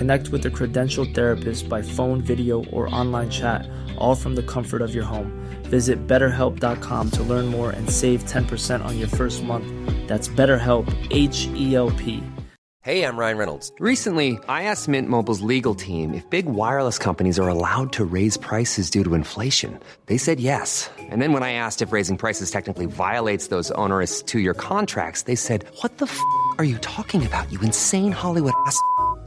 Connect with a credentialed therapist by phone, video, or online chat, all from the comfort of your home. Visit betterhelp.com to learn more and save 10% on your first month. That's BetterHelp, H E L P. Hey, I'm Ryan Reynolds. Recently, I asked Mint Mobile's legal team if big wireless companies are allowed to raise prices due to inflation. They said yes. And then when I asked if raising prices technically violates those onerous two year contracts, they said, What the f are you talking about, you insane Hollywood ass?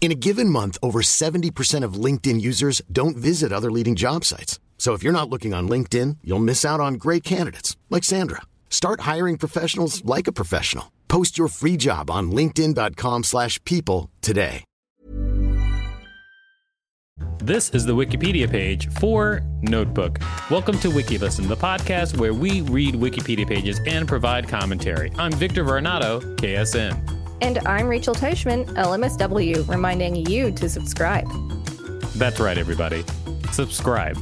In a given month, over 70% of LinkedIn users don't visit other leading job sites. So if you're not looking on LinkedIn, you'll miss out on great candidates like Sandra. Start hiring professionals like a professional. Post your free job on linkedin.com/people today. This is the Wikipedia page for Notebook. Welcome to WikiListen, the podcast where we read Wikipedia pages and provide commentary. I'm Victor Varnado, KSN. And I'm Rachel Teichman, LMSW, reminding you to subscribe. That's right, everybody. Subscribe.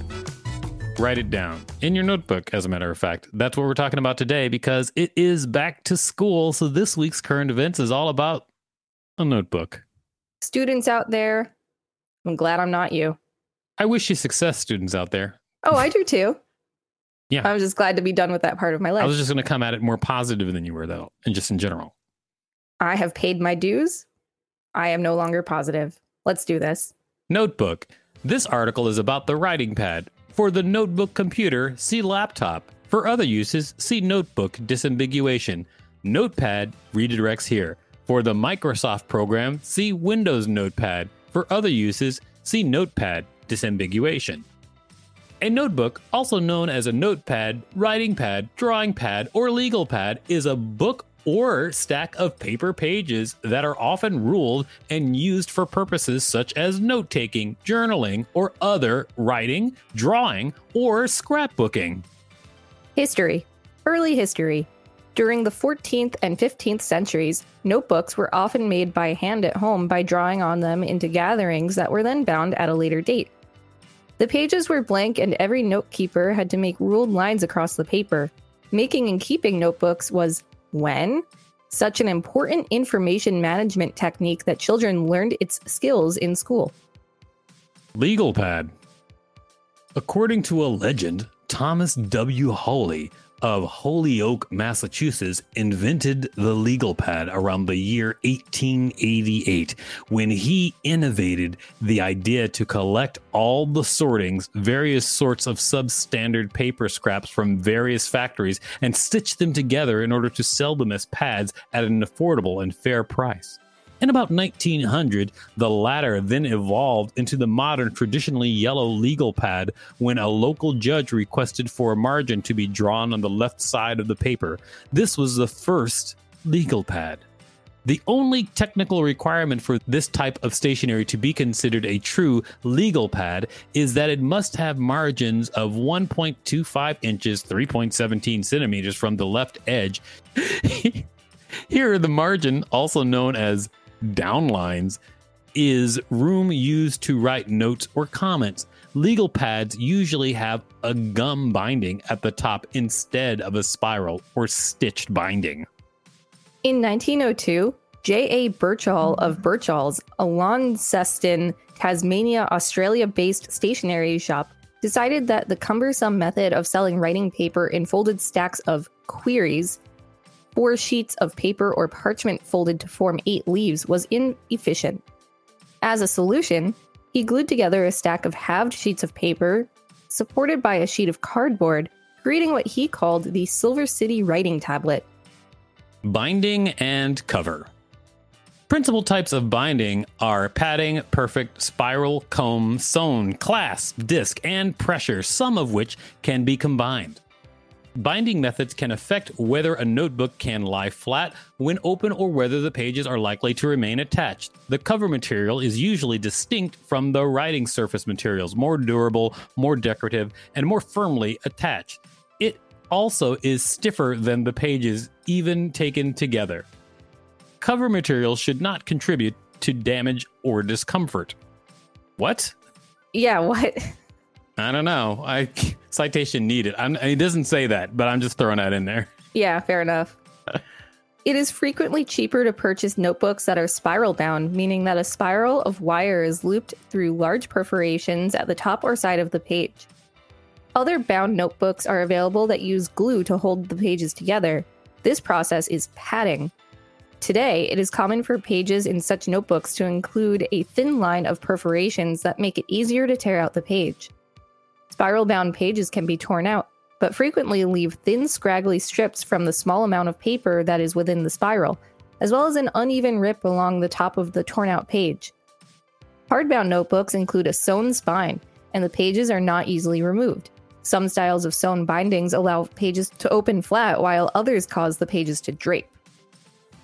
Write it down in your notebook, as a matter of fact. That's what we're talking about today because it is back to school. So this week's current events is all about a notebook. Students out there, I'm glad I'm not you. I wish you success, students out there. Oh, I do too. Yeah. I'm just glad to be done with that part of my life. I was just going to come at it more positive than you were, though, and just in general. I have paid my dues. I am no longer positive. Let's do this. Notebook. This article is about the writing pad. For the notebook computer, see laptop. For other uses, see notebook disambiguation. Notepad redirects here. For the Microsoft program, see Windows Notepad. For other uses, see Notepad disambiguation. A notebook, also known as a notepad, writing pad, drawing pad, or legal pad, is a book or stack of paper pages that are often ruled and used for purposes such as note taking, journaling, or other writing, drawing, or scrapbooking. History Early history. During the 14th and 15th centuries, notebooks were often made by hand at home by drawing on them into gatherings that were then bound at a later date. The pages were blank, and every note keeper had to make ruled lines across the paper. Making and keeping notebooks was when? Such an important information management technique that children learned its skills in school. Legal pad. According to a legend, Thomas W. Hawley of Holyoke, Massachusetts, invented the legal pad around the year 1888 when he innovated the idea to collect all the sortings, various sorts of substandard paper scraps from various factories, and stitch them together in order to sell them as pads at an affordable and fair price. In about 1900, the latter then evolved into the modern, traditionally yellow legal pad when a local judge requested for a margin to be drawn on the left side of the paper. This was the first legal pad. The only technical requirement for this type of stationery to be considered a true legal pad is that it must have margins of 1.25 inches, 3.17 centimeters from the left edge. Here, the margin, also known as downlines is room used to write notes or comments. Legal pads usually have a gum binding at the top instead of a spiral or stitched binding. In 1902, J.A. Birchall of Birchall's, a Launceston, Tasmania, Australia based stationery shop, decided that the cumbersome method of selling writing paper in folded stacks of queries, four sheets of paper or parchment folded to form eight leaves, was inefficient. As a solution, he glued together a stack of halved sheets of paper, supported by a sheet of cardboard, creating what he called the Silver City writing tablet. Binding and cover. Principal types of binding are padding, perfect, spiral, comb, sewn, clasp, disc, and pressure, some of which can be combined. Binding methods can affect whether a notebook can lie flat when open or whether the pages are likely to remain attached. The cover material is usually distinct from the writing surface materials, more durable, more decorative, and more firmly attached. It also is stiffer than the pages, even taken together cover material should not contribute to damage or discomfort. What? Yeah, what? I don't know. I citation needed. I'm, it doesn't say that, but I'm just throwing that in there. Yeah, fair enough. it is frequently cheaper to purchase notebooks that are spiral bound, meaning that a spiral of wire is looped through large perforations at the top or side of the page. Other bound notebooks are available that use glue to hold the pages together. This process is padding, Today, it is common for pages in such notebooks to include a thin line of perforations that make it easier to tear out the page. Spiral bound pages can be torn out, but frequently leave thin, scraggly strips from the small amount of paper that is within the spiral, as well as an uneven rip along the top of the torn out page. Hardbound notebooks include a sewn spine, and the pages are not easily removed. Some styles of sewn bindings allow pages to open flat, while others cause the pages to drape.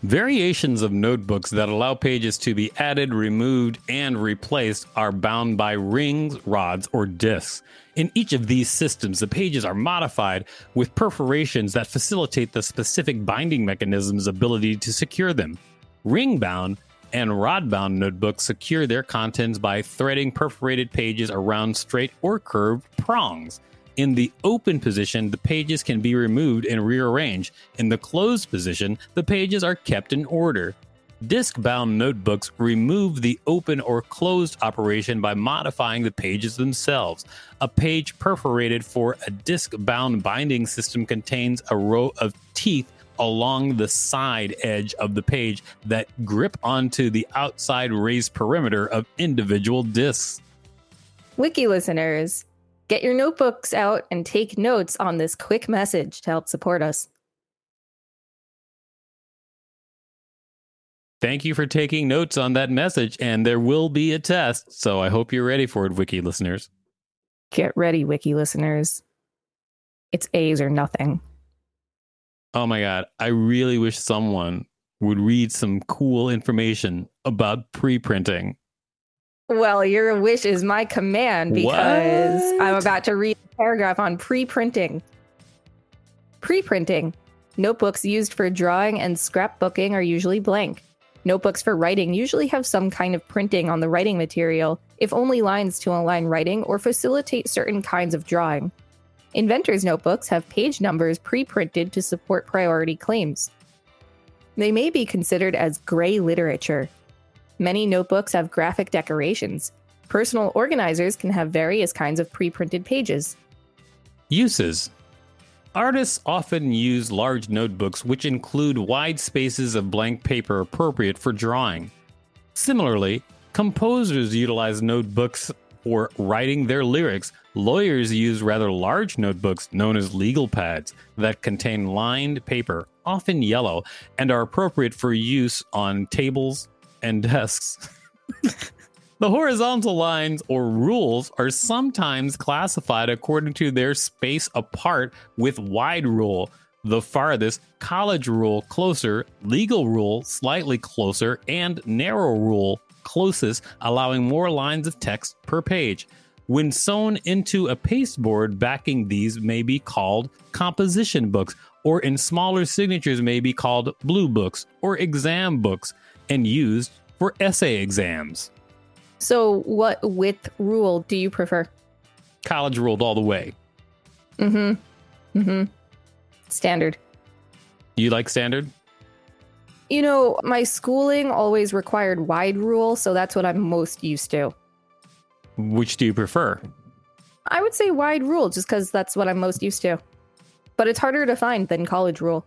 Variations of notebooks that allow pages to be added, removed, and replaced are bound by rings, rods, or discs. In each of these systems, the pages are modified with perforations that facilitate the specific binding mechanism's ability to secure them. Ring bound and rod bound notebooks secure their contents by threading perforated pages around straight or curved prongs. In the open position, the pages can be removed and rearranged. In the closed position, the pages are kept in order. Disk bound notebooks remove the open or closed operation by modifying the pages themselves. A page perforated for a disk bound binding system contains a row of teeth along the side edge of the page that grip onto the outside raised perimeter of individual disks. Wiki listeners, Get your notebooks out and take notes on this quick message to help support us. Thank you for taking notes on that message, and there will be a test, so I hope you're ready for it, Wiki listeners. Get ready, Wiki listeners. It's A's or nothing. Oh my God. I really wish someone would read some cool information about pre printing well, your wish is my command because what? I'm about to read a paragraph on pre printing. Pre printing. Notebooks used for drawing and scrapbooking are usually blank. Notebooks for writing usually have some kind of printing on the writing material, if only lines to align writing or facilitate certain kinds of drawing. Inventors' notebooks have page numbers pre printed to support priority claims. They may be considered as gray literature, Many notebooks have graphic decorations. Personal organizers can have various kinds of pre printed pages. Uses Artists often use large notebooks which include wide spaces of blank paper appropriate for drawing. Similarly, composers utilize notebooks for writing their lyrics. Lawyers use rather large notebooks known as legal pads that contain lined paper, often yellow, and are appropriate for use on tables, and desks. the horizontal lines or rules are sometimes classified according to their space apart, with wide rule the farthest, college rule closer, legal rule slightly closer, and narrow rule closest, allowing more lines of text per page. When sewn into a pasteboard, backing these may be called composition books, or in smaller signatures may be called blue books or exam books and used for essay exams. So, what width rule do you prefer? College ruled all the way. Mm hmm. Mm hmm. Standard. You like standard? You know, my schooling always required wide rule, so that's what I'm most used to. Which do you prefer? I would say wide rule just because that's what I'm most used to. But it's harder to find than college rule.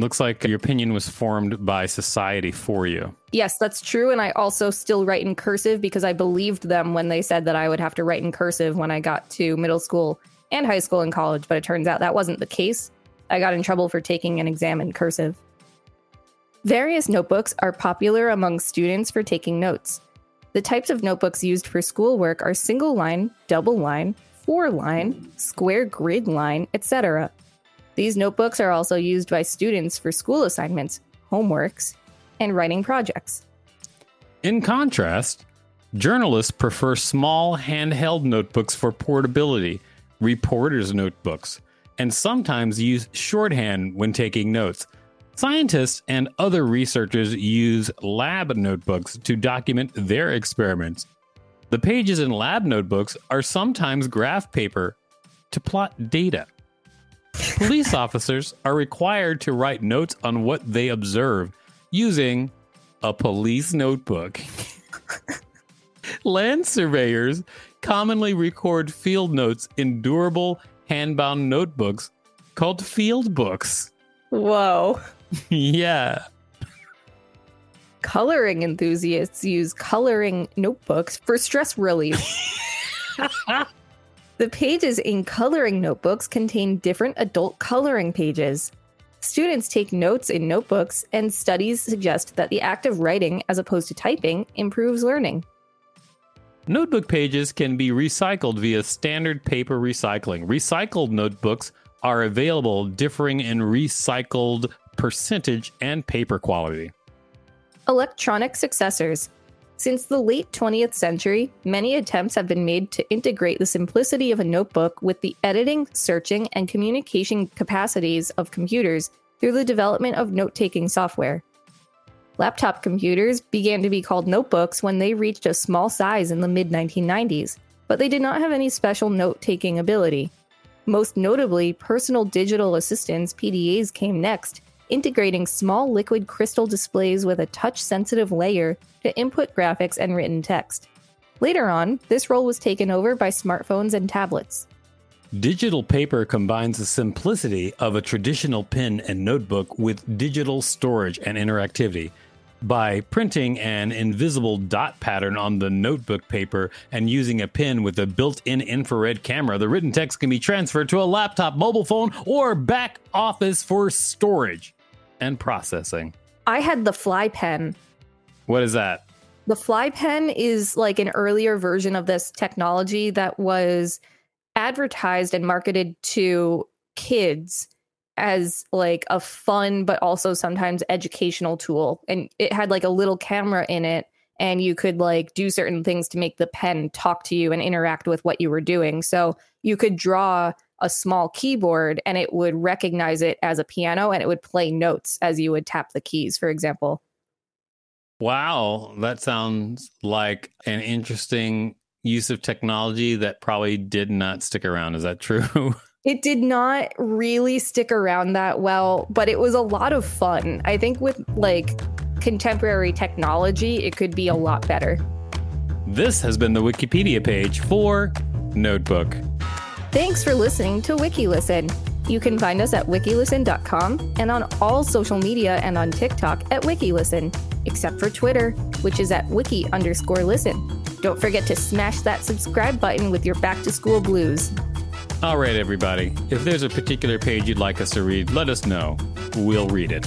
Looks like your opinion was formed by society for you. Yes, that's true. And I also still write in cursive because I believed them when they said that I would have to write in cursive when I got to middle school and high school and college. But it turns out that wasn't the case. I got in trouble for taking an exam in cursive. Various notebooks are popular among students for taking notes. The types of notebooks used for schoolwork are single line, double line, four line, square grid line, etc. These notebooks are also used by students for school assignments, homeworks, and writing projects. In contrast, journalists prefer small handheld notebooks for portability, reporters' notebooks, and sometimes use shorthand when taking notes. Scientists and other researchers use lab notebooks to document their experiments. The pages in lab notebooks are sometimes graph paper to plot data. Police officers are required to write notes on what they observe using a police notebook. Land surveyors commonly record field notes in durable hand-bound notebooks called field books. Whoa. yeah. Coloring enthusiasts use coloring notebooks for stress relief. the pages in coloring notebooks contain different adult coloring pages. Students take notes in notebooks, and studies suggest that the act of writing, as opposed to typing, improves learning. Notebook pages can be recycled via standard paper recycling. Recycled notebooks are available, differing in recycled percentage and paper quality. Electronic successors. Since the late 20th century, many attempts have been made to integrate the simplicity of a notebook with the editing, searching, and communication capacities of computers through the development of note taking software. Laptop computers began to be called notebooks when they reached a small size in the mid 1990s, but they did not have any special note taking ability. Most notably, personal digital assistants, PDAs, came next, integrating small liquid crystal displays with a touch sensitive layer to input graphics and written text. Later on, this role was taken over by smartphones and tablets. Digital paper combines the simplicity of a traditional pen and notebook with digital storage and interactivity. By printing an invisible dot pattern on the notebook paper and using a pen with a built in infrared camera, the written text can be transferred to a laptop, mobile phone, or back office for storage and processing. I had the fly pen. What is that? The fly pen is like an earlier version of this technology that was advertised and marketed to kids as like a fun but also sometimes educational tool and it had like a little camera in it and you could like do certain things to make the pen talk to you and interact with what you were doing. So you could draw a small keyboard and it would recognize it as a piano and it would play notes as you would tap the keys for example. Wow. That sounds like an interesting use of technology that probably did not stick around. Is that true? It did not really stick around that well, but it was a lot of fun. I think with like contemporary technology, it could be a lot better. This has been the Wikipedia page for Notebook. Thanks for listening to WikiListen. You can find us at wikilisten.com and on all social media and on TikTok at WikiListen, except for Twitter, which is at wiki underscore listen. Don't forget to smash that subscribe button with your back to school blues. All right, everybody. If there's a particular page you'd like us to read, let us know. We'll read it.